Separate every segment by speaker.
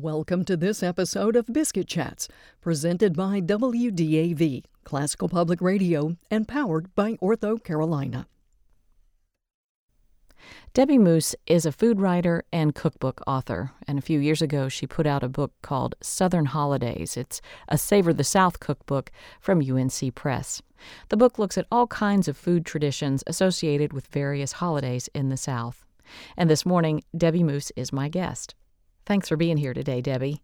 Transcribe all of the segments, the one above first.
Speaker 1: Welcome to this episode of Biscuit Chats, presented by WDAV, Classical Public Radio, and powered by Ortho Carolina.
Speaker 2: Debbie Moose is a food writer and cookbook author, and a few years ago she put out a book called Southern Holidays. It's a Savor the South cookbook from UNC Press. The book looks at all kinds of food traditions associated with various holidays in the South. And this morning, Debbie Moose is my guest. Thanks for being here today, Debbie.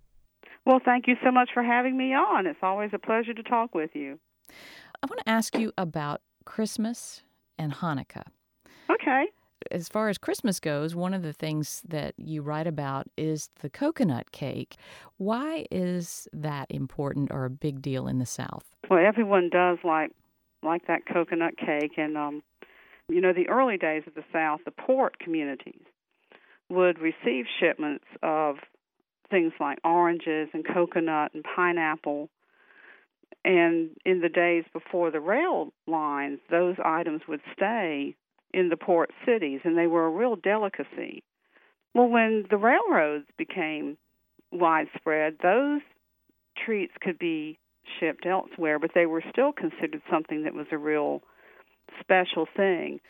Speaker 3: Well, thank you so much for having me on. It's always a pleasure to talk with you.
Speaker 2: I want to ask you about Christmas and Hanukkah.
Speaker 3: Okay.
Speaker 2: As far as Christmas goes, one of the things that you write about is the coconut cake. Why is that important or a big deal in the South?
Speaker 3: Well, everyone does like like that coconut cake and um you know the early days of the South, the port communities would receive shipments of things like oranges and coconut and pineapple. And in the days before the rail lines, those items would stay in the port cities and they were a real delicacy. Well, when the railroads became widespread, those treats could be shipped elsewhere, but they were still considered something that was a real special thing.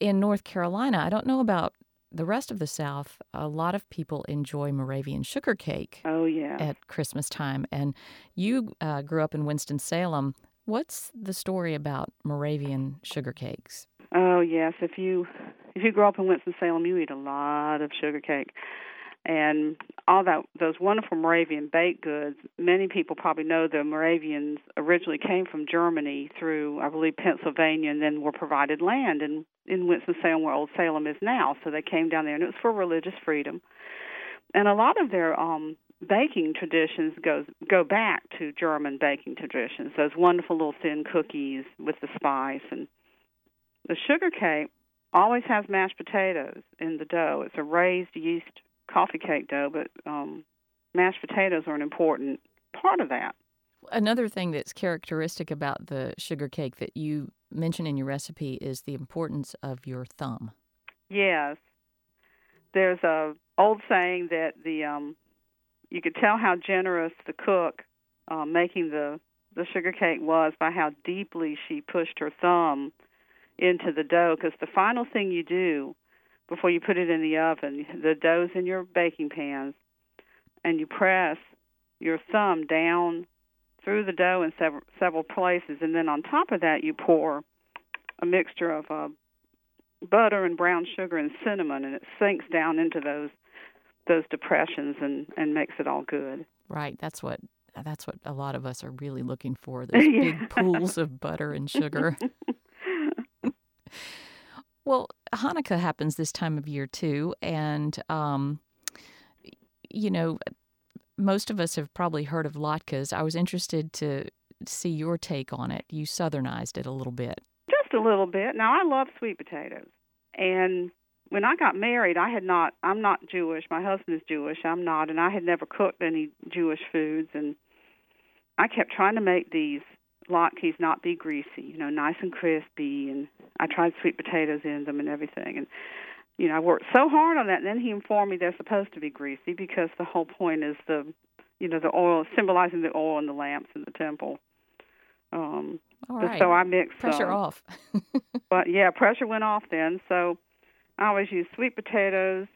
Speaker 2: In North Carolina, I don't know about the rest of the South, a lot of people enjoy Moravian sugar cake.
Speaker 3: Oh yeah,
Speaker 2: at Christmas time. And you uh, grew up in Winston Salem. What's the story about Moravian sugar cakes?
Speaker 3: Oh yes, if you if you grow up in Winston Salem, you eat a lot of sugar cake and all that those wonderful Moravian baked goods. Many people probably know the Moravians originally came from Germany through, I believe, Pennsylvania, and then were provided land in in Winston Salem, where Old Salem is now. So they came down there, and it was for religious freedom. And a lot of their um, baking traditions goes go back to German baking traditions. Those wonderful little thin cookies with the spice and the sugar cake always has mashed potatoes in the dough. It's a raised yeast coffee cake dough, but um, mashed potatoes are an important part of that.
Speaker 2: Another thing that's characteristic about the sugar cake that you mention in your recipe is the importance of your thumb.
Speaker 3: Yes, there's a old saying that the um, you could tell how generous the cook uh, making the the sugar cake was by how deeply she pushed her thumb into the dough. Because the final thing you do before you put it in the oven. The dough's in your baking pans, and you press your thumb down through the dough in several several places, and then on top of that you pour a mixture of uh, butter and brown sugar and cinnamon, and it sinks down into those those depressions and and makes it all good.
Speaker 2: Right. That's what that's what a lot of us are really looking for. Those yeah. big pools of butter and sugar. Well, Hanukkah happens this time of year too, and um, you know, most of us have probably heard of latkes. I was interested to see your take on it. You southernized it a little bit.
Speaker 3: Just a little bit. Now, I love sweet potatoes, and when I got married, I had not. I'm not Jewish. My husband is Jewish. I'm not, and I had never cooked any Jewish foods, and I kept trying to make these latkes not be greasy, you know, nice and crispy. And I tried sweet potatoes in them and everything. And you know, I worked so hard on that. And then he informed me they're supposed to be greasy because the whole point is the, you know, the oil symbolizing the oil in the lamps in the temple.
Speaker 2: Um, All right.
Speaker 3: So I mixed
Speaker 2: pressure off.
Speaker 3: but yeah, pressure went off then. So I always use sweet potatoes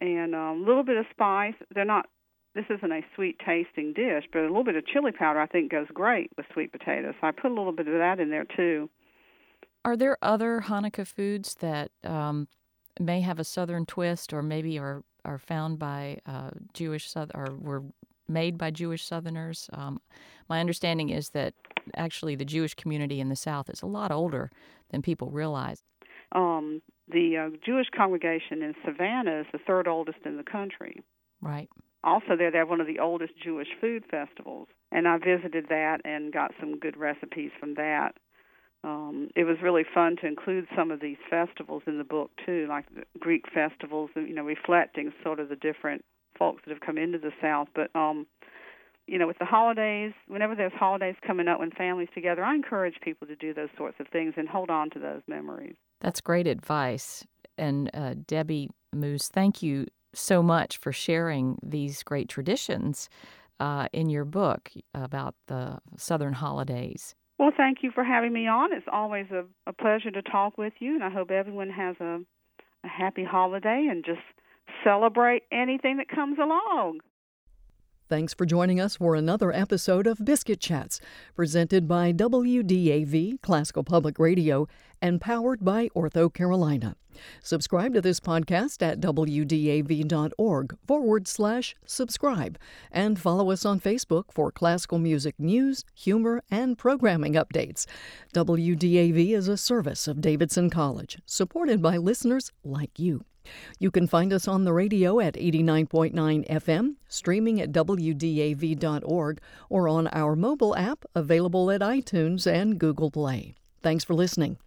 Speaker 3: and um, a um, little bit of spice. They're not this isn't a sweet tasting dish, but a little bit of chili powder I think goes great with sweet potatoes. So I put a little bit of that in there too.
Speaker 2: Are there other Hanukkah foods that um, may have a southern twist, or maybe are are found by uh, Jewish or were made by Jewish Southerners? Um, my understanding is that actually the Jewish community in the South is a lot older than people realize.
Speaker 3: Um, the uh, Jewish congregation in Savannah is the third oldest in the country.
Speaker 2: Right
Speaker 3: also there they have one of the oldest Jewish food festivals, and I visited that and got some good recipes from that. Um, it was really fun to include some of these festivals in the book too, like the Greek festivals, you know, reflecting sort of the different folks that have come into the South. But um, you know, with the holidays, whenever there's holidays coming up when families together, I encourage people to do those sorts of things and hold on to those memories.
Speaker 2: That's great advice. And uh, Debbie Moose, thank you so much for sharing these great traditions uh, in your book about the Southern holidays.
Speaker 3: Well, thank you for having me on. It's always a, a pleasure to talk with you, and I hope everyone has a, a happy holiday and just celebrate anything that comes along.
Speaker 1: Thanks for joining us for another episode of Biscuit Chats, presented by WDAV Classical Public Radio and powered by Ortho Carolina. Subscribe to this podcast at wdav.org forward slash subscribe and follow us on Facebook for classical music news, humor, and programming updates. WDAV is a service of Davidson College, supported by listeners like you. You can find us on the radio at 89.9 FM, streaming at WDAV.org, or on our mobile app available at iTunes and Google Play. Thanks for listening.